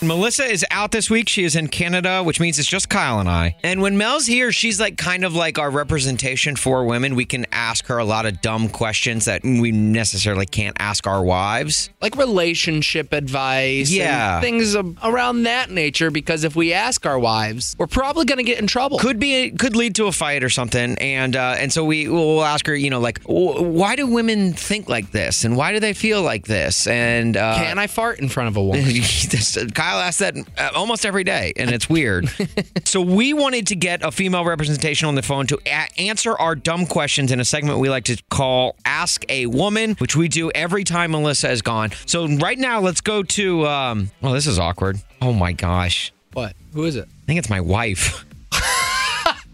Melissa is out this week. She is in Canada, which means it's just Kyle and I. And when Mel's here, she's like kind of like our representation for women. We can ask her a lot of dumb questions that we necessarily can't ask our wives. like relationship advice Yeah. and things around that nature because if we ask our wives we're probably going to get in trouble Could be could lead to a fight or something. And uh, and so we will ask her, you know, like why do women think like this, and why do they feel like this, and uh, can i fart in front of a woman This- Kyle asks that almost every day, and it's weird. so we wanted to get a female representation on the phone to a- answer our dumb questions in a segment we like to call "Ask a Woman," which we do every time Melissa is gone. So right now, let's go to. Um, oh, this is awkward. Oh my gosh, what who is it I think it's my wife.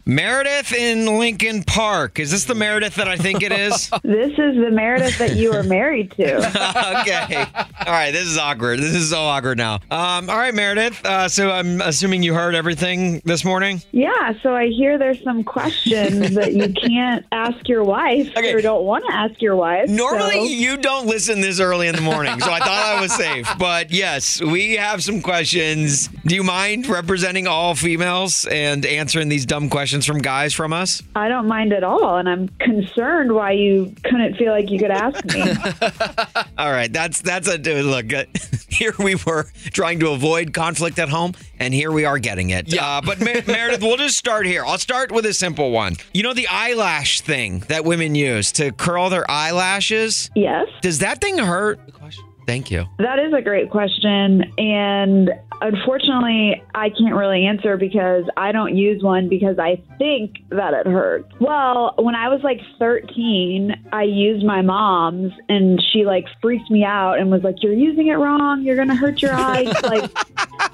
Meredith in Lincoln Park. Is this the Meredith that I think it is? This is the Meredith that you were married to. okay. All right. This is awkward. This is so awkward now. Um, all right, Meredith. Uh, so I'm assuming you heard everything this morning. Yeah, so I hear there's some questions that you can't ask your wife Okay. or don't want to ask your wife. Normally, so- you don't listen this early in the morning, so I thought I was safe. But yes, we have some questions. Do you mind representing all females and answering these dumb questions from guys from us? I don't mind at all, and I'm concerned why you couldn't feel like you could ask me. All right, that's that's a dude. Look, uh, here we were trying to avoid conflict at home, and here we are getting it. Yeah. Uh, but Mer- Meredith, we'll just start here. I'll start with a simple one. You know the eyelash thing that women use to curl their eyelashes. yes, Does that thing hurt? Thank you. that is a great question, and unfortunately, I can't really answer because I don't use one because I think that it hurts. Well, when I was like 13, I used my mom's, and she like freaked me out and was like, "You're using it wrong. You're gonna hurt your eyes. like,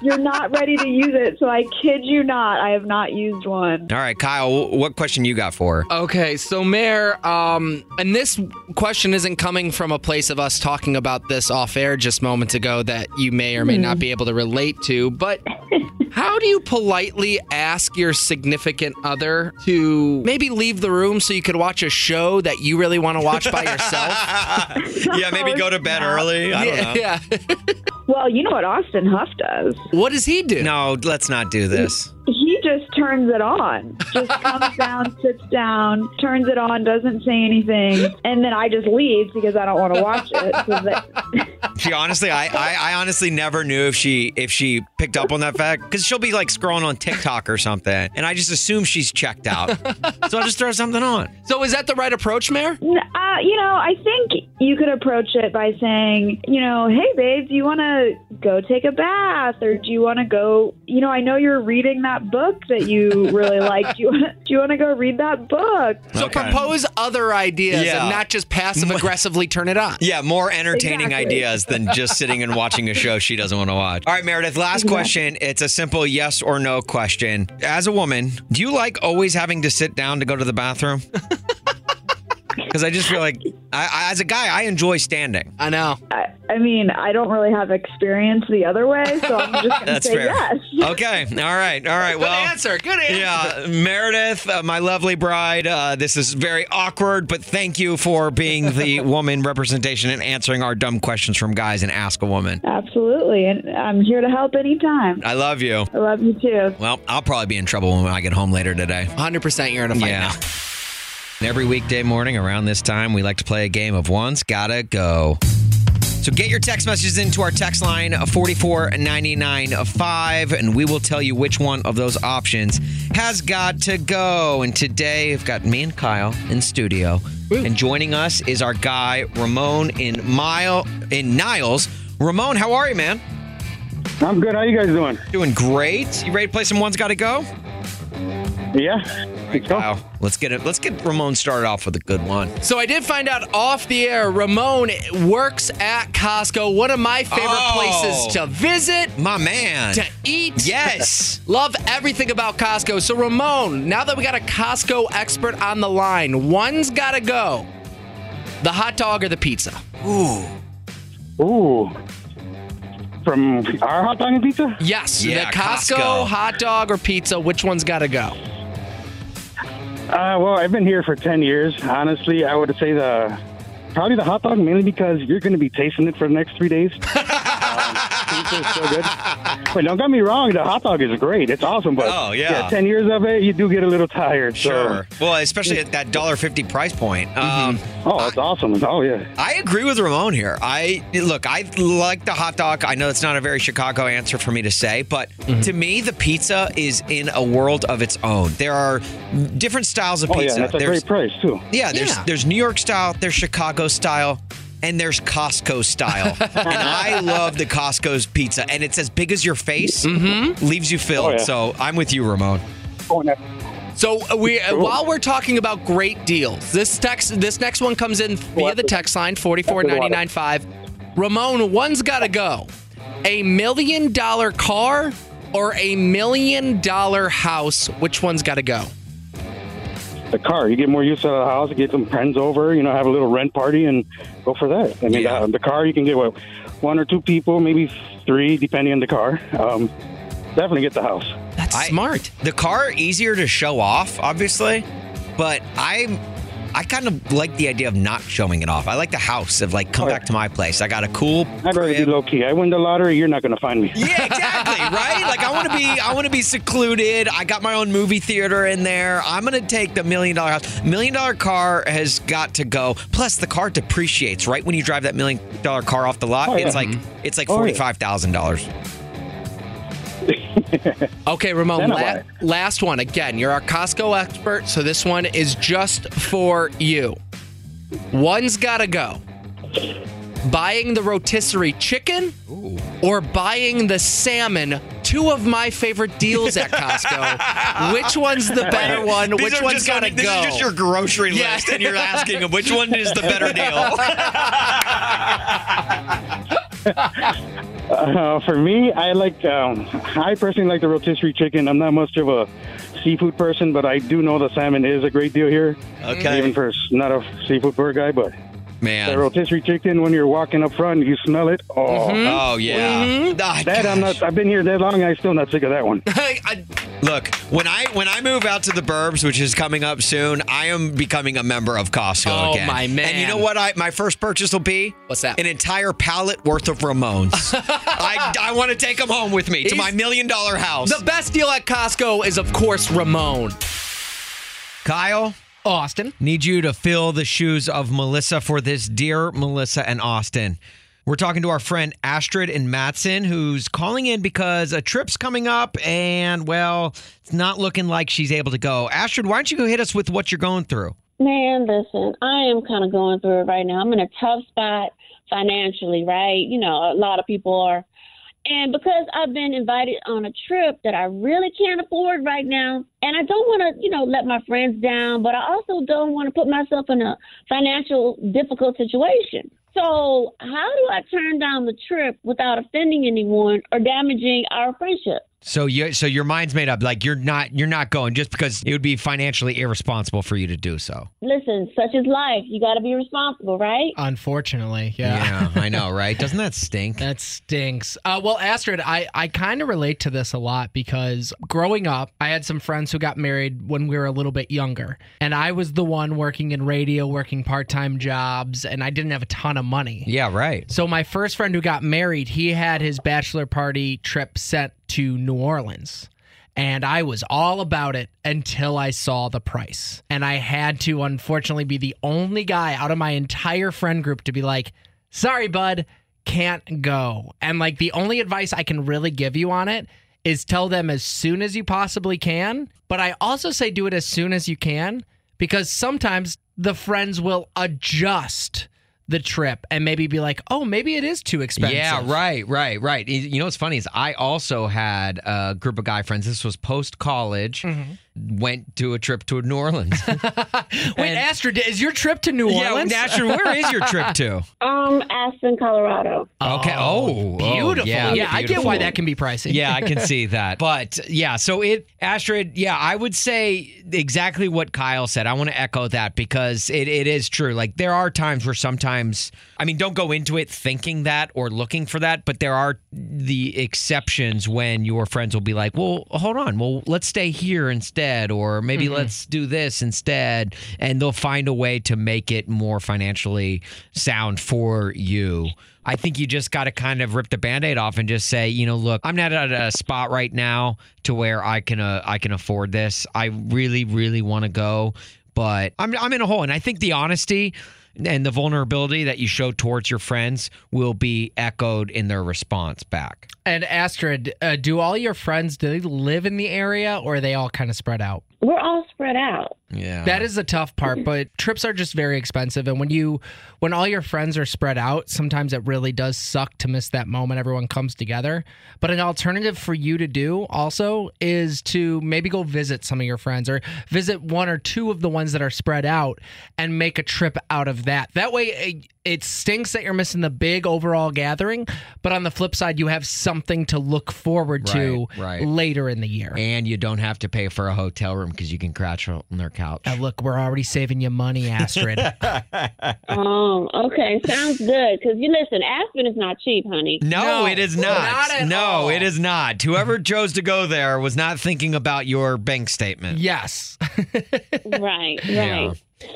you're not ready to use it." So I kid you not, I have not used one. All right, Kyle, what question you got for? her? okay so mayor um and this question isn't coming from a place of us talking about this off air just moments ago that you may or may not be able to relate to but how do you politely ask your significant other to maybe leave the room so you could watch a show that you really want to watch by yourself yeah, maybe go to bed early. I don't know. yeah Well, you know what Austin Huff does? what does he do No, let's not do this. He just turns it on. Just comes down, sits down, turns it on, doesn't say anything, and then I just leave because I don't want to watch it. So that, She honestly, I, I, I honestly never knew if she if she picked up on that fact because she'll be like scrolling on TikTok or something, and I just assume she's checked out. so I'll just throw something on. so is that the right approach mayor uh, you know, I think you could approach it by saying, you know, hey, babe, do you want to go take a bath, or do you want to go? You know, I know you're reading that book that you really like. Do you wanna, Do you want to go read that book? So Okay. propose other ideas Yeah. and not just passive aggressively turn it on. Yeah, more entertaining Exactly. ideas than just sitting and watching a show she doesn't want to watch. All right, Meredith, last question. It's a simple yes or no question. As a woman, do you like always having to sit down to go to the bathroom? Because I just feel like, I, I, as a guy, I enjoy standing. I know. I, I mean, I don't really have experience the other way, so I'm just going to That's say fair. yes. Okay. All right. All right. Good Well, answer. Good answer. Yeah, Meredith, uh, my lovely bride. Uh, this is very awkward, but thank you for being the woman representation and answering our dumb questions from guys and Ask a Woman. Absolutely, and I'm here to help anytime. I love you. I love you too. Well, I'll probably be in trouble when I get home later today. 100% you're in a fight Yeah. now. Every weekday morning around this time, we like to play a game of One's Gotta Go. So get your text messages into our text line uh, 44995 and we will tell you which one of those options has got to go. And today we've got me and Kyle in studio. And joining us is our guy Ramon in Mile in Niles. Ramon, how are you, man? I'm good. How you guys doing? Doing great. You ready to play some one's gotta go? Yeah. Right, Kyle. Let's get it. Let's get Ramon started off with a good one. So I did find out off the air, Ramon works at Costco, one of my favorite Oh. places to visit, My man. to eat. Yes. Love everything about Costco. So Ramon, now that we got a Costco expert on the line, one's got to go. The hot dog or the pizza? Ooh. Ooh. From our hot dog and pizza? Yes. Yeah, the Costco, Costco. hot dog or pizza, which one's got to go? Uh, well, I've been here for 10 years. Honestly, I would say the probably the hot dog, mainly because you're going to be tasting it for the next three days. pizza is so good. But don't get me wrong, the hot dog is great. It's awesome. But Oh, yeah. 10 years of it, you do get a little tired. so- Sure. Well, especially at that dollar fifty price point. Um, Oh, it's awesome. Oh, yeah. I agree with Ramon here. I look, I like the hot dog. I know it's not a very Chicago answer for me to say, but Mm-hmm. to me, the pizza is in a world of its own. There are different styles of Oh, yeah. pizza. And it's a there's, great price, too. yeah, there's Yeah. there's New York style, there's Chicago style, and there's Costco style. and I love the Costco's pizza, and it's as big as your face, leaves you filled. Oh, yeah. So I'm with you, Ramon. Oh, and So uh, we, uh, Cool. while we're talking about great deals, this text, this next one comes in via the text line forty four ninety nine five. Ramon, one's got to go. A million dollar car or a million dollar house? Which one's got to go? The car. You get more use out of the house. You get some friends over. You know, have a little rent party and go for that. I mean, Yeah. uh, the car you can get what one or two people, maybe three, depending on the car. Um, definitely get the house. That's I- smart. The car easier to show off, obviously, but I I kind of like the idea of not showing it off. I like the house of like come back to my place. I got a cool I'd rather be low key. I win the lottery. You're not going to find me. Yeah, exactly, right? Like I want to be I want to be secluded. I got my own movie theater in there. I'm going to take the million dollar house. Million dollar car has got to go. Plus the car depreciates right when you drive that million dollar car off the lot. Oh, yeah. It's like it's like Oh, yeah. $45,000. Okay, Ramon, la- last one. Again, you're our Costco expert, so this one is just for you. One's got to go. Buying the rotisserie chicken or buying the salmon, two of my favorite deals at Costco. Which one's the better one? These Which one's got to go? This is just your grocery Yeah. list, and you're asking them which one is the better deal. Uh, for me, I like. Um, I personally like the rotisserie chicken. I'm not much of a seafood person, but I do know the salmon is a great deal here. Okay. Even for not a seafood bird guy, but the Man. rotisserie chicken when you're walking up front, you smell it. Oh, Oh yeah. Ah, that I'm not. I've been here that long. I'm still not sick of that one. I- Look, when I when I move out to the burbs, which is coming up soon, I am becoming a member of Costco Oh, again. my man. And you know what? I my first purchase will be What's that? An entire pallet worth of Ramones. I, I want to take them home with me to He's- my million dollar house. the best deal at Costco is, of course, Ramone. Kyle, Austin. need you to fill the shoes of Melissa for this dear Melissa and Austin. We're talking to our friend Astrid and Matteson, who's calling in because a trip's coming up and, well, it's not looking like she's able to go. Astrid, why don't you go hit us with what you're going through? Man, listen, I am kind of going through it right now. I'm in a tough spot financially, right? You know, a lot of people are. And because I've been invited on a trip that I really can't afford right now, and I don't want to, you know, let my friends down, but I also don't want to put myself in a financial difficult situation. So, how do I turn down the trip without offending anyone or damaging our friendship? So you so your mind's made up. Like you're not you're not going just because it would be financially irresponsible for you to do so. Listen, such is life. You got to be responsible, right? Unfortunately, yeah. Yeah, I know, right? Doesn't that stink? That stinks. Uh, well, Astrid, I, I kind of relate to this a lot because growing up, I had some friends who got married when we were a little bit younger. And I was the one working in radio, working part time jobs, and I didn't have a ton of money. yeah, right. So my first friend who got married, he had his bachelor party trip set to New Orleans. And I was all about it until I saw the price. And I had to, unfortunately, be the only guy out of my entire friend group to be like, sorry, bud, can't go. And like the only advice I can really give you on it is tell them as soon as you possibly can. But I also say do it as soon as you can because sometimes the friends will adjust the trip and maybe be like, oh, maybe it is too expensive. Yeah, right, right, right. You know what's funny is I also had a group of guy friends. This was post college. Mm-hmm. Went to a trip to New Orleans. Wait, Astrid, is your trip to New Orleans? yeah, Orleans? Astrid, where is your trip to? Um, Aspen, Colorado. Okay. Oh, oh, beautiful. yeah, yeah, I get why that can be pricey. Yeah, I can see that. But yeah, so it, Astrid, yeah, I would say exactly what Kyle said. I want to echo that because it, it is true. Like there are times where sometimes, I mean, don't go into it thinking that or looking for that, but there are the exceptions when your friends will be like, well, hold on, well, let's stay here instead, or maybe let's do this instead. And they'll find a way to make it more financially sound for you. I think you just got to kind of rip the band-aid off and just say, you know, look, I'm not at a spot right now to where I can uh, I can afford this. I really really want to go, but I'm I'm in a hole and I think the honesty and the vulnerability that you show towards your friends will be echoed in their response back. And Astrid, uh, do all your friends do they live in the area or are they all kind of spread out? We're all spread out. Yeah. That is the tough part, mm. but trips are just very expensive and when you when all your friends are spread out, sometimes it really does suck to miss that moment everyone comes together. But an alternative for you to do also is to maybe go visit some of your friends or visit one or two of the ones that are spread out and make a trip out of that. That way it, it stinks that you're missing the big overall gathering, but on the flip side you have something to look forward to Right, right. later in the year. and you don't have to pay for a hotel room because you can crash on their couch. Uh, look, we're already saving you money, Astrid. Um, okay, sounds good. Because you listen, Aspen is not cheap, honey. No, No, it is not not. no, all. it is not. Whoever chose to go there was not thinking about your bank statement. yes. Right, right. Yeah.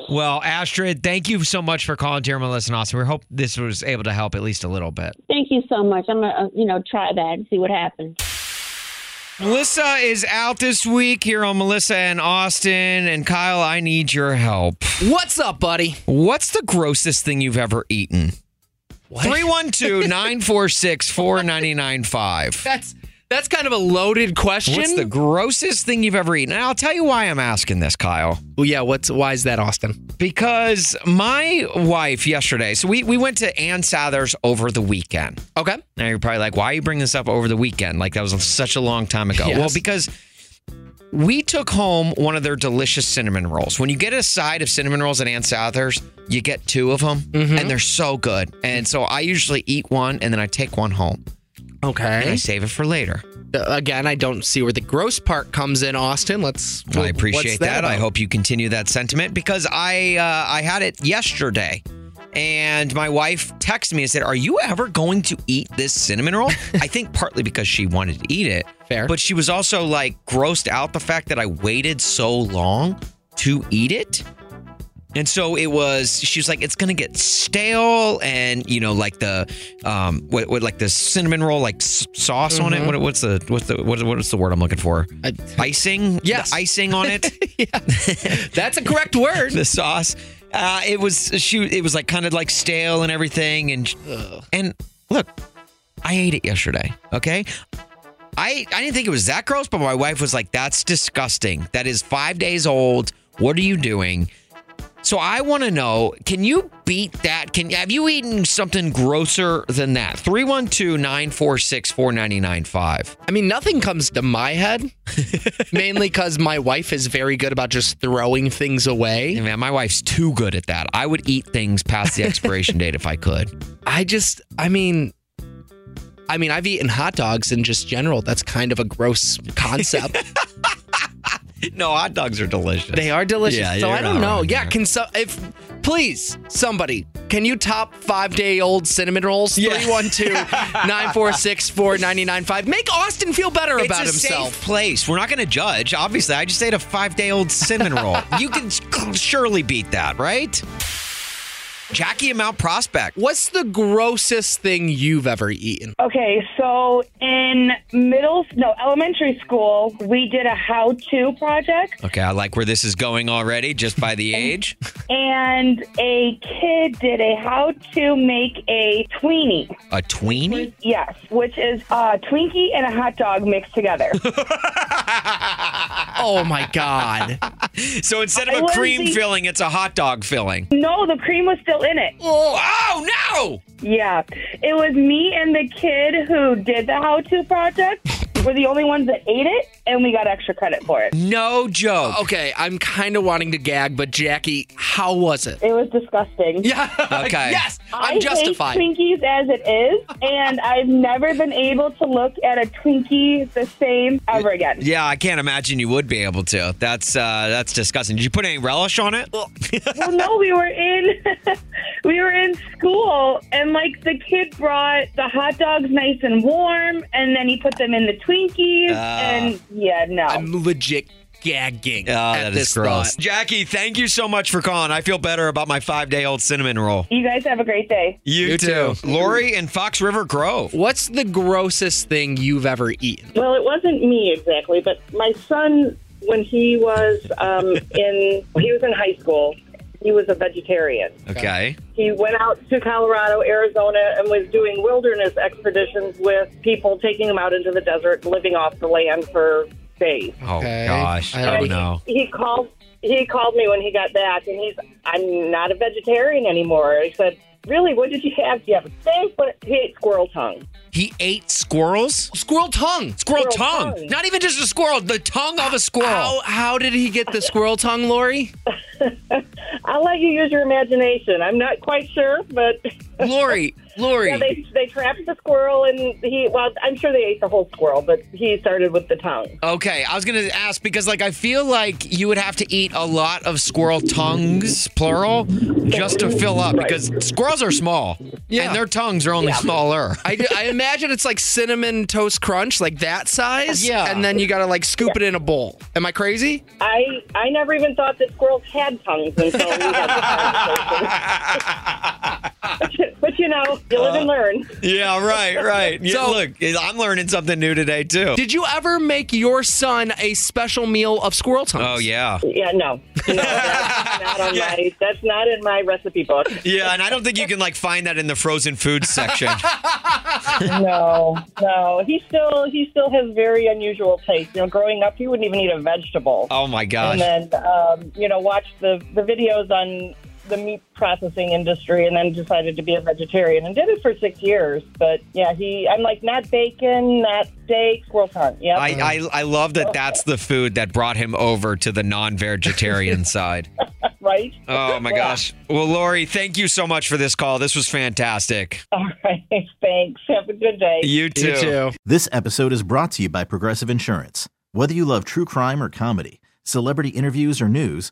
Well, Astrid, thank you so much for calling Dear Melissa and Austin. We hope this was able to help at least a little bit. Thank you so much. I'm gonna, uh, you know, try that and see what happens. Melissa is out this week here on Melissa and Austin. And Kyle, I need your help. What's up, buddy? What's the grossest thing you've ever eaten? 312 946 4995. That's that's kind of a loaded question. What's the grossest thing you've ever eaten? And I'll tell you why I'm asking this, Kyle. well, yeah, what's why is that, Austin? Because my wife yesterday, so we, we went to Ann Sather's over the weekend. Okay. Now you're probably like, why are you bringing this up over the weekend? Like that was such a long time ago. Yes. Well, because we took home one of their delicious cinnamon rolls. When you get a side of cinnamon rolls at Ann Sather's, you get two of them, Mm-hmm. and they're so good. And so I usually eat one, and then I take one home, and I Okay. save it for later. Uh, again, I don't see where the gross part comes in, Austin. Let's. I appreciate that. I hope you continue that sentiment because I uh, I had it yesterday. And my wife texted me and said, Are you ever going to eat this cinnamon roll? I think partly because she wanted to eat it. Fair. But she was also like grossed out the fact that I waited so long to eat it. And so it was, she was like, it's going to get stale. And, you know, like the, um, what, what like the cinnamon roll, like s- sauce on it. What, what's the, what's the, what, what's the word I'm looking for? I- icing? Yes. The icing on it. yeah. That's a correct word. the sauce. Uh, it was she. It was like kind of like stale and everything. And and look, I ate it yesterday. Okay. I I didn't think it was that gross, but my wife was like, "That's disgusting. That is five days old. What are you doing?" So I want to know, can you beat that? Can have you eaten something grosser than that? 312-946-4995. I mean, nothing comes to my head, mainly because my wife is very good about just throwing things away. Man, my wife's too good at that. I would eat things past the expiration date if I could. I just, I mean, I mean, I've eaten hot dogs in just general. That's kind of a gross concept. No, hot dogs are delicious. they are delicious. Yeah, so I don't know. Yeah, there. can so if please somebody can you top five day old cinnamon rolls? Yeah. 312-946-4995. Make Austin feel better it's about himself. safe place. We're not going to judge. Obviously, I just ate a five day old cinnamon roll. You can surely beat that, right? Jackie and Mount Prospect. What's the grossest thing you've ever eaten? Okay, so in middle, no, elementary school, we did a how-to project, Okay, I like where this is going already, just by the age. and a kid did a how-to make a tweenie. A tweenie? Yes, which is a Twinkie and a hot dog mixed together. Oh my god. So instead of a cream the- filling, it's a hot dog filling. no, the cream was still in it. Oh, oh no! Yeah, it was me and the kid who did the how-to project. We're the only ones that ate it, and we got extra credit for it. No joke. Okay, I'm kind of wanting to gag, but Jackie, how was it? It was disgusting. Yeah. Okay. yes, I'm I justified. hate Twinkies as it is, and I've never been able to look at a Twinkie the same ever again. Yeah, I can't imagine you would be able to. That's uh, that's disgusting. Did you put any relish on it? Well, no, we were in we were in school, and like the kid brought the hot dogs nice and warm, and then he put them in the Twinkies, Ah. and yeah, no. I'm legit gagging Oh, at that this is gross. thought. Jackie, thank you so much for calling. I feel better about my five day old cinnamon roll. you guys have a great day. You, You too. too. Lori in Fox River Grove. What's the grossest thing you've ever eaten? Well, it wasn't me exactly, but my son, when he was um, in he was in high school, he was a vegetarian. Okay. He went out to Colorado, Arizona, and was doing wilderness expeditions with people, taking them out into the desert, living off the land for days. Oh Okay. gosh. I I don't don't know. He called. He called me when he got back, and he's, "I'm not a vegetarian anymore." He said, "Really? What did you have? Do you have a steak?" But he ate squirrel tongue. He ate squirrels? Squirrel tongue. Squirrel, Squirrel tongue. tongue. Not even just a squirrel, the tongue of a squirrel. How, how did he get the squirrel tongue, Lori? I'll let you use your imagination. I'm not quite sure, but Lori, Lori. yeah, they they trapped the squirrel, and he. Well, I'm sure they ate the whole squirrel, but he started with the tongue. Okay, I was gonna ask because like I feel like you would have to eat a lot of squirrel tongues, plural, just to fill up because squirrels are small. Yeah. And their tongues are only smaller. I, I imagine it's like cinnamon toast crunch, like that size. Yeah. And then you gotta like scoop it in a bowl. Am I crazy? I I never even thought that squirrels had tongues until we had this conversation. but you know, you live and learn. yeah, right, right. Yeah, So- look, I'm learning something new today too. Did you ever make your son a special meal of squirrel tongues? Oh yeah. Yeah, no, no, that's not on my. That's not in my recipe book. Yeah, and I don't think you can like find that in the frozen food section. No, no, he still he still has very unusual taste. You know, growing up, he wouldn't even eat a vegetable. Oh my gosh. and then um, you know watch the the videos on the meat processing industry and then decided to be a vegetarian and did it for six years but yeah he i'm like not bacon not steak squirrel tongue yeah I, I I love that that's the food that brought him over to the non-vegetarian side. right Oh my gosh. Well, Lori, thank you so much for this call. This was fantastic. all right thanks have a good day You too. You too. This episode is brought to you by Progressive Insurance. Whether you love true crime or comedy, celebrity interviews or news,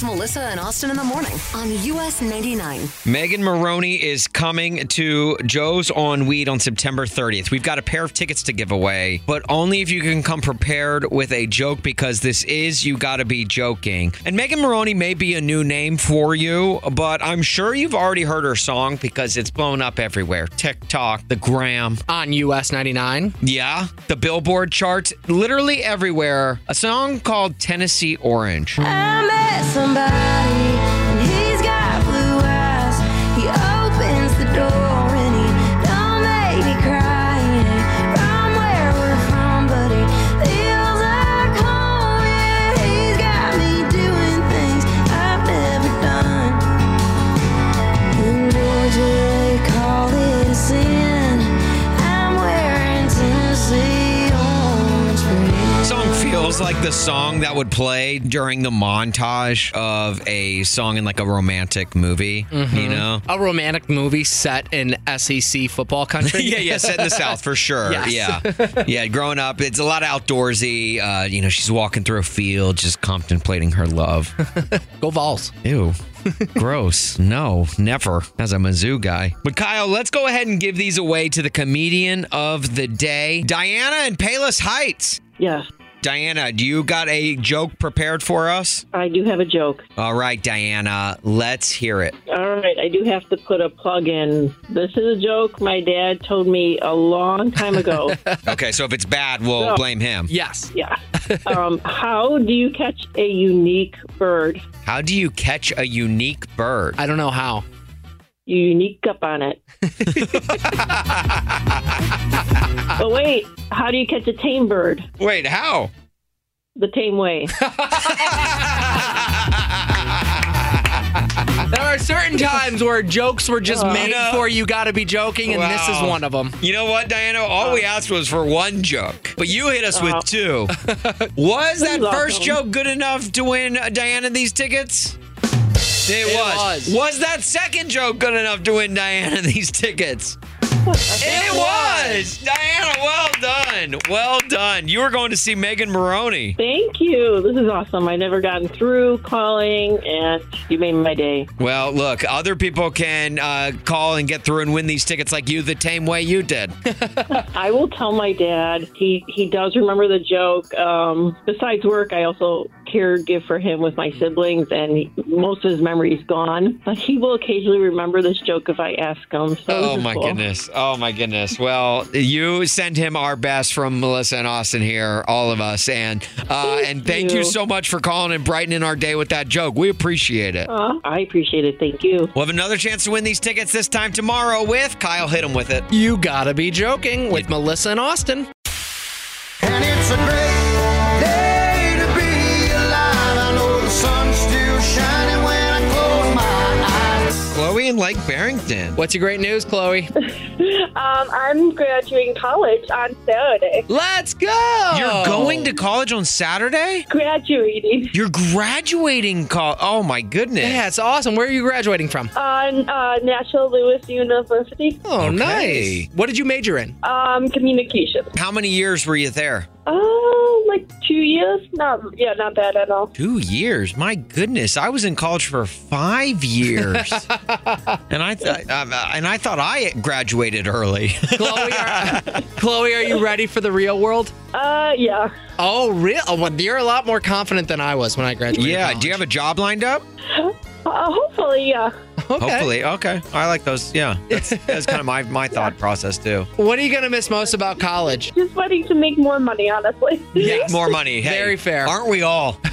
It's It's Melissa and Austin in the morning on US 99. Megan Moroney is coming to Joe's on Weed on September 30th. We've got a pair of tickets to give away, but only if you can come prepared with a joke because this is You Gotta Be Joking. And Megan Moroney may be a new name for you, but I'm sure you've already heard her song because it's blown up everywhere TikTok, the gram. On US 99. Yeah, the Billboard charts, literally everywhere. A song called Tennessee Orange. I met somebody, song like the song that would play during the montage of a song in like a romantic movie, you know? A romantic movie set in SEC football country. yeah, yeah, set in the South for sure. Yes. Yeah. Yeah, growing up, it's a lot of outdoorsy. Uh, you know, she's walking through a field just contemplating her love. Go Vols. Ew. Gross. No, never. As a Mizzou guy. But Kyle, let's go ahead and give these away to the comedian of the day, Diana in Palos Heights. Yes. Diana, do you got a joke prepared for us? I do have a joke. All right, Diana, let's hear it. All right, I do have to put a plug in. This is a joke my dad told me a long time ago. Okay, so if it's bad, we'll No. blame him. Yes. yeah. Um, how do you catch a unique bird? How do you catch a unique bird? I don't know how. You unique up on it. but wait, how do you catch a tame bird? Wait, how? The tame way. There are certain times where jokes were just Uh, made You know- for you gotta be joking, and this is one of them. You know what, Diana? All we asked was for one joke, but you hit us Uh, with two. was that first awesome. joke good enough to win uh, Diana these tickets? It, It was. was. Was that second joke good enough to win Diana these tickets? It was. Diana, well done. Well done. You were going to see Megan Moroney. Thank you. This is awesome. I never gotten through calling, and you made my day. Well, look, other people can uh, call and get through and win these tickets like you the same way you did. I will tell my dad. He he does remember the joke. Um, besides work, I also caregive for him with my siblings, and he, most of his memory's gone. But he will occasionally remember this joke if I ask him. So Oh my cool. goodness. Oh my goodness. Well, you send him our best from Melissa and Austin here, all of us. And uh, and thank you. you. so much for calling and brightening our day with that joke. We appreciate it. Uh, I appreciate it. Thank you. We'll have another chance to win these tickets this time tomorrow with Kyle. Hit him with it. You gotta be joking with Melissa and Austin. Eyes. Chloe in Lake Barrington. What's your great news, Chloe? Um, I'm graduating college on Saturday. Let's go. You're going to college on Saturday? Graduating You're graduating college. Oh my goodness. Yeah, it's awesome. Where are you graduating from? on uh, National Louis University. Oh, Okay. nice. What did you major in? Um, communication. How many years were you there? Oh, like two years? Not yeah, not bad at all. Two years. My goodness, I was in college for five years, and I thought, um, and I thought I graduated early. Chloe, are, Chloe, are you ready for the real world? Uh, yeah. Oh, real? Oh, well, you're a lot more confident than I was when I graduated. yeah. Do you have a job lined up? Uh, hopefully, yeah. Okay. Hopefully. Okay. I like those. Yeah. That's, that's kind of my my thought process too. What are you gonna miss most about college? Just wanting to make more money, honestly. Yes. More money. Hey, Very fair. Aren't we all?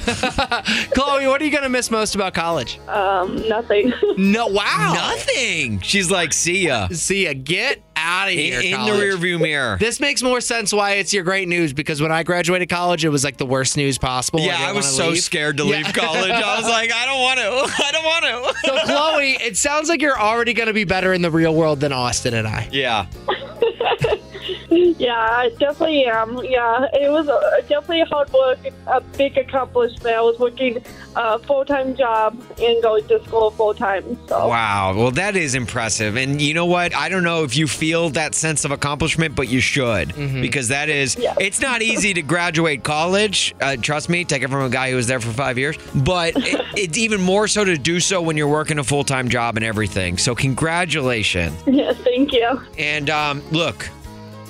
Chloe, what are you gonna miss most about college? Um, nothing. No, wow. Nothing. She's like, see ya. See ya. Get out of here. in the college. rearview mirror. This makes more sense why it's your great news because when I graduated college, it was like the worst news possible. yeah, didn't I was so leave. scared to Yeah. leave college. I was like, I don't want to. I don't want to. So, Chloe, it sounds like you're already going to be better in the real world than Austin and I. Yeah. Yeah, I definitely am. Yeah, it was uh, definitely hard work, a big accomplishment. I was working a full time job and going to school full time. So Wow. Well, that is impressive. And you know what? I don't know if you feel that sense of accomplishment, but you should because that is, it's not easy to graduate college. Uh, trust me, take it from a guy who was there for five years. But it, it's even more so to do so when you're working a full time job and everything. So, congratulations. yeah, thank you. And um, look,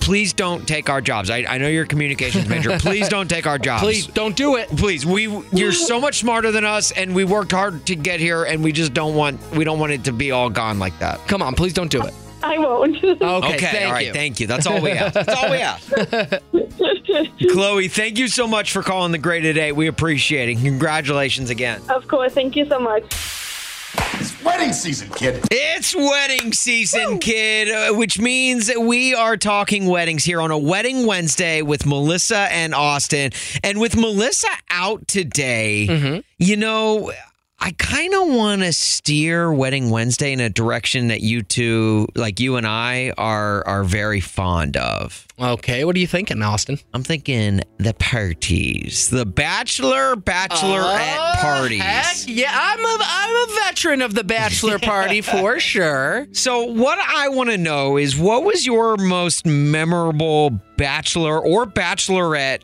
please don't take our jobs. I, I know you're a communications major. Please don't take our jobs. Please don't do it. Please, we you're so much smarter than us, and we worked hard to get here, and we just don't want we don't want it to be all gone like that. Come on, please don't do it. I won't. Okay, thank all right, you. thank you. That's all we ask. That's all we ask. Chloe, thank you so much for calling the Great Today. We appreciate it. Congratulations again. Of course, thank you so much. It's wedding season, kid. It's wedding season, kid, uh, which means we are talking weddings here on a Wedding Wednesday with Melissa and Austin. And with Melissa out today, you know, I kind of want to steer Wedding Wednesday in a direction that you two, like you and I, are are very fond of. Okay, what are you thinking, Austin? I'm thinking the parties, the bachelor bachelorette oh, parties. Oh, Heck yeah, I'm a I'm a veteran of the bachelor party for sure. So, what I want to know is what was your most memorable bachelor or bachelorette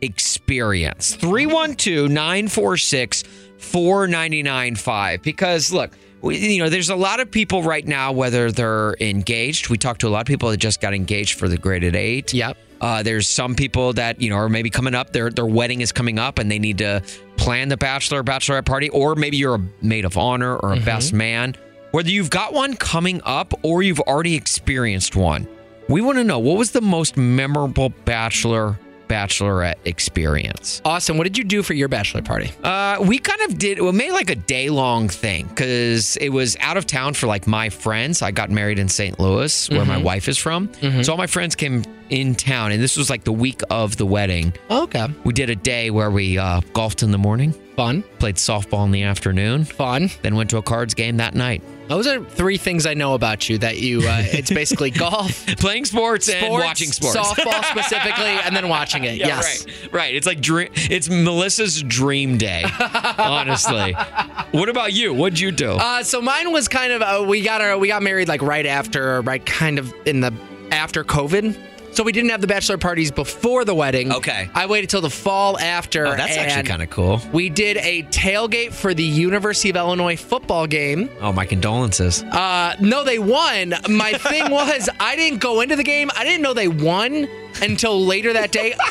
experience? 312 946 4995. Because, look, we, you know, there's a lot of people right now, whether they're engaged. We talked to a lot of people that just got engaged for the graded eight. Yep. Uh, there's some people that you know are maybe coming up. Their their wedding is coming up, and they need to plan the bachelor bachelorette party. Or maybe you're a maid of honor or a Mm-hmm. best man. Whether you've got one coming up or you've already experienced one, we want to know what was the most memorable bachelor bachelorette experience. Awesome. what did you do for your bachelor party? Uh, we kind of did. We made like a day long thing because it was out of town for like my friends. I got married in St. Louis, where my Mhm. wife is from. So all my friends came in town, and this was like the week of the wedding. Okay. We did a day where we uh, golfed in the morning. Fun. Played softball in the afternoon. Fun. Then went to a cards game that night. Those are three things I know about you. That you, uh, it's basically golf, playing sports, and watching sports. softball specifically, and then watching it. Yeah, yes. right, right. It's like dream. It's Melissa's dream day. honestly, what about you? What'd you do? Uh, so mine was kind of uh, we got our we got married like right after, right kind of in the after COVID. So we didn't have the bachelor parties before the wedding. Okay. I waited till the fall after. Oh, that's actually kind of cool. We did a tailgate for the University of Illinois football game. Oh, my condolences. Uh, no, they won. My thing was I didn't go into the game. I didn't know they won until later that day.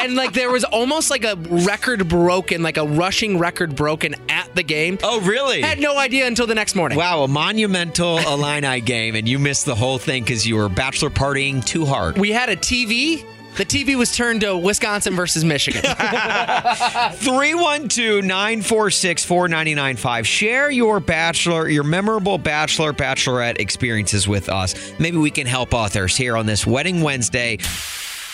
And like there was almost like a record broken, like a rushing record broken at the game. Oh, really? Had no idea until the next morning. Wow, a monumental Illini game, and you missed the whole thing because you were bachelor partying too hard. We had a TV. The TV was turned to Wisconsin versus Michigan. 312 946 4995. Share your bachelor, your memorable bachelor, bachelorette experiences with us. Maybe we can help authors here on this Wedding Wednesday.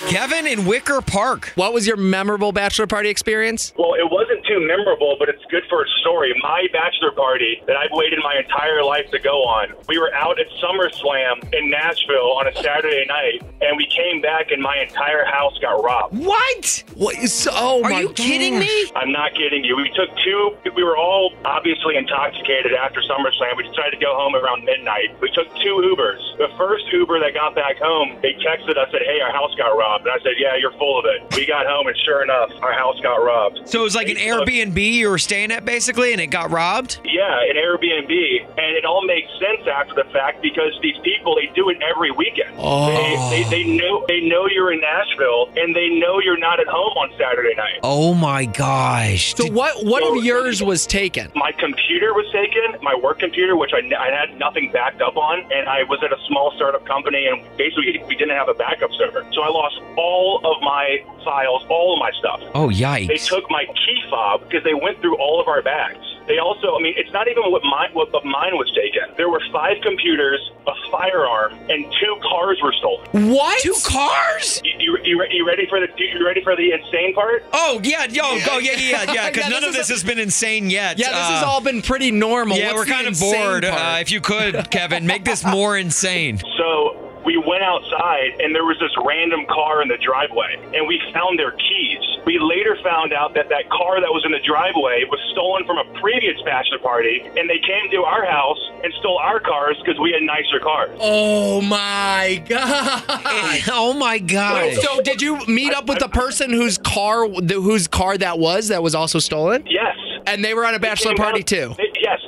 Kevin in Wicker Park. What was your memorable bachelor party experience? Well, it wasn't too memorable, but it's good for a story. My bachelor party that I've waited my entire life to go on, we were out at SummerSlam in Nashville on a Saturday night, and we came back and my entire house got robbed. What? What is? Oh Are my you kidding me? I'm not kidding you. We took two, we were all obviously intoxicated after SummerSlam. We decided to go home around midnight. We took two Ubers. The first Uber that got back home, they texted us, and said, hey, our house got robbed. And I said, yeah, you're full of it. We got home, and sure enough, our house got robbed. So it was like an Airbnb you were staying at basically, and it got robbed? Yeah, an Airbnb, and it all makes sense after the fact because these people they do it every weekend. Oh. They, they, they know they know you're in Nashville, and they know you're not at home on Saturday night. Oh my gosh. So what? What of yours was taken? My computer was taken, my work computer, which I, I had nothing backed up on, and I was at a small startup company, and basically we didn't have a backup server, so I lost all of my files, all of my stuff. Oh, yikes. They took my key fob because they went through all of our bags. They also, I mean, it's not even what mine, what of mine was taken. There were five computers, a firearm, and two cars were stolen. What? Two cars? You, you, you, re- you ready for the you ready for the insane part? Oh yeah, yo, go yeah, yeah, yeah. Because Yeah, none this of is this has been insane yet. Yeah, this has Uh, all been pretty normal. Yeah, What's we're kind of bored. Uh, if you could, Kevin, make this more insane. So we went outside and there was this random car in the driveway and we found their keys. We later found out that that car that was in the driveway was stolen from a previous bachelor party and they came to our house and stole our cars because we had nicer cars. Oh my god! oh my god! Wait, so did you meet up with the person whose car, the, whose car that was, that was also stolen? Yes. And they were at a bachelor party out- too. They, yes,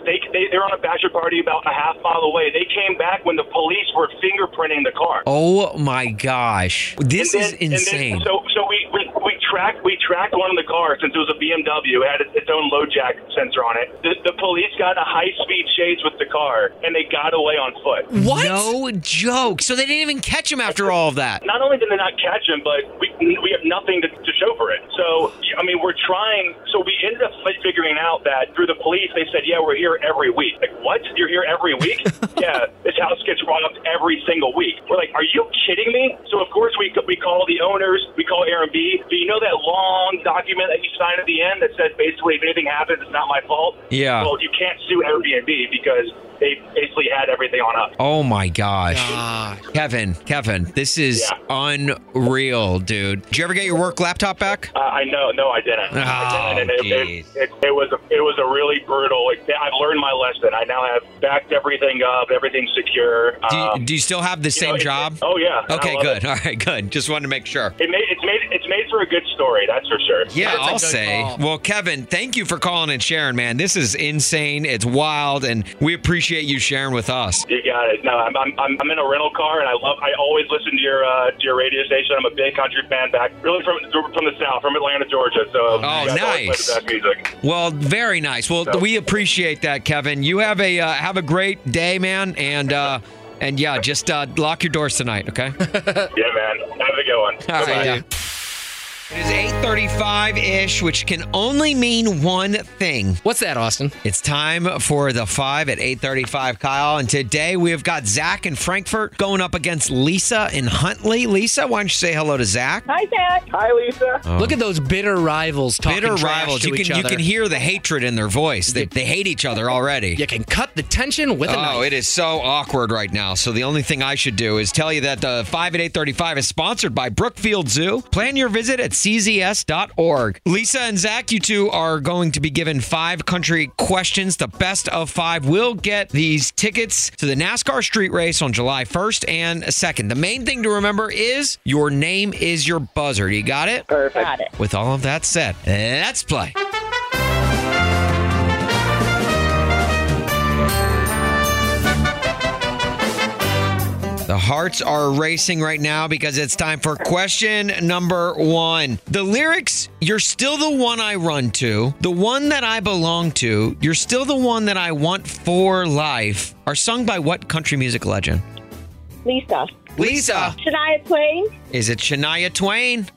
they, they they're on a bachelor party about a half mile away. They came back when the police were fingerprinting the car. Oh my gosh. This And is then- and then- insane. so tracked we tracked one of the cars since it was a BMW. It had its, its own LoJack sensor on it. The, the police got a high speed chase with the car and they got away on foot. What? No joke. So they didn't even catch him after all of that. Not only did they not catch him, but we we have nothing to, to show for it. So I mean, we're trying. So we ended up figuring out that through the police, they said, "Yeah, we're here every week." Like, what? You're here every week? yeah, this house gets robbed every single week. We're like, "Are you kidding me?" So of course we we call the owners, we call Airbnb. Do you know that long document that you sign at the end that says basically, if anything happens, it's not my fault? Yeah. Well, you can't sue Airbnb because they basically had everything on us. Oh my gosh. Kevin, Kevin, this is unreal, dude. Did you ever get your work laptop back? Uh, I know, no, I didn't. Oh, I didn't. And it, it, it, it was a, it was a really brutal. Like, I've learned my lesson. I now have backed everything up. Everything's secure. Do you, Um, do you still have the you know, same it- job? oh yeah. Okay, good. it. All right, good. Just wanted to make sure. It made, it's made it's made for a good story. That's for sure. Yeah, I'll say. Well, Kevin, thank you for calling and sharing, man. This is insane. It's wild, and we appreciate you sharing with us. You got it. No, I'm, I'm, I'm I'm in a rental car, and I love. I always listen to your uh, to your radio station. I'm a big country fan, back really from from the south, from Atlanta, Georgia. So Oh, guys nice. music. Well, very nice. Well, we appreciate that, Kevin. You have a uh, have a great day, man, and uh, and yeah, just uh, lock your doors tonight, okay? yeah, man. Have a good one. All Bye-bye. right. It is 8:35-ish, which can only mean one thing. What's that, Austin? It's time for the 5 at 8:35, Kyle, and today we have got Zach in Frankfort going up against Lisa in Huntley. Lisa, why don't you say hello to Zach? Hi, Zach. Hi, Lisa. Oh. Look at those bitter rivals talking Bitter trash rivals. to You each can you can hear the hatred in their voice. They, they hate each other already. You can cut the tension with a oh, knife. it is so awkward right now. So the only thing I should do is tell you that the 5 at 835 is sponsored by Brookfield Zoo. Plan your visit at czs.org. Lisa and Zach, you two are going to be given five country questions. The best of five will get these tickets to the NASCAR street race on July 1st and 2nd. The main thing to remember is your name is your buzzer. You got it? Perfect. Got it. With all of that said, let's play. The hearts are racing right now because it's time for question number one. The lyrics, you're still the one I run to, the one that I belong to, you're still the one that I want for life, are sung by what country music legend? Lisa. Lisa. Shania Twain. Is it Shania Twain?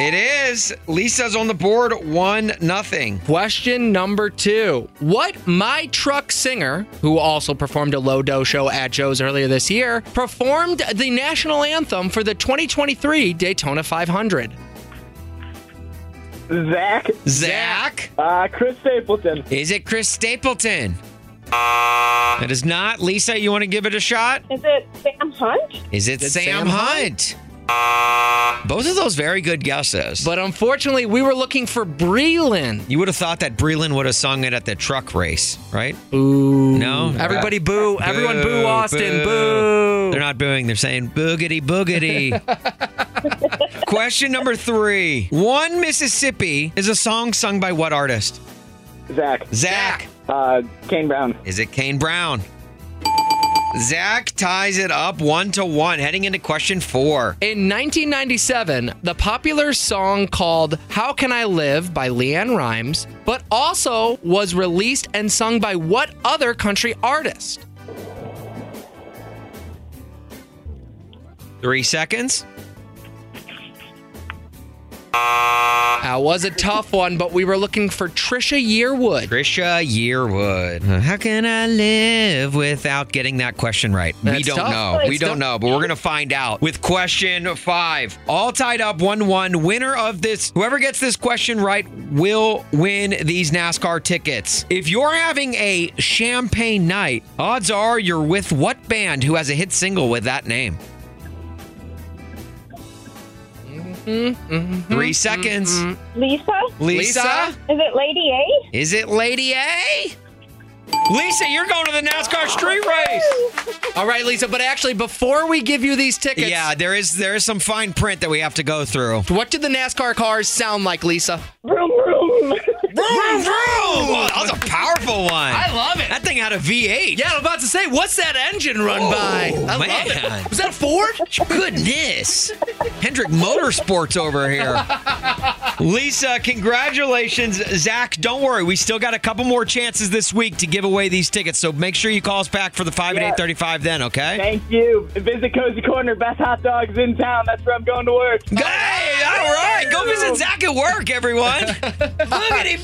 It is. Lisa's on the board, one nothing. Question number two. What My Truck singer, who also performed a low dough show at Joe's earlier this year, performed the national anthem for the 2023 Daytona 500? Zach. Zach. Uh, Chris Stapleton. Is it Chris Stapleton? It is not. Lisa, you want to give it a shot? Is it Sam Hunt? Is it It's Sam, Sam Hunt? Both of those very good guesses. But unfortunately, we were looking for Breland. you would have thought that Breland would have sung it at the truck race, right? Boo. No? Everybody boo. Everyone boo Austin. Boo. They're not booing. They're saying boogity boogity. Question number three. One Mississippi is a song sung by what artist? Zach. Zach. Uh, Kane Brown. Is it Kane Brown? Zach ties it up one to one, heading into question four. In 1997, the popular song called How Can I Live by LeAnn Rimes, but also was released and sung by what other country artist? Three seconds. That was a tough one, but we were looking for Trisha Yearwood. Trisha Yearwood. Uh-huh. How can I live without getting that question right? we don't tough. know. It's we don't tough. know, but we're going to find out with question five. All tied up 1 1. Winner of this, whoever gets this question right, will win these NASCAR tickets. If you're having a champagne night, odds are you're with what band who has a hit single with that name? Mm-hmm. Mm-hmm. Three seconds. Mm-hmm. Lisa? Lisa? Is it Lady A? Is it Lady A? Lisa, you're going to the NASCAR street race. All right, Lisa, but actually, before we give you these tickets, Yeah, there is there is some fine print that we have to go through. what did the NASCAR cars sound like, Lisa? Vroom, vroom. Vroom, vroom! Oh, that was a powerful one. I love it. That thing had a V8. Yeah, I'm about to say, what's that engine run oh, by? I love man. it. Was that a Ford? Goodness. Hendrick Motorsports over here. Lisa, congratulations. Zach, don't worry. We still got a couple more chances this week to give away these tickets. So make sure you call us back for the 5 and Yeah. 835 then, okay? Thank you. Visit Cozy Corner, best hot dogs in town. That's where I'm going to work. Hey, all right. Go visit Zach at work, everyone. boogity,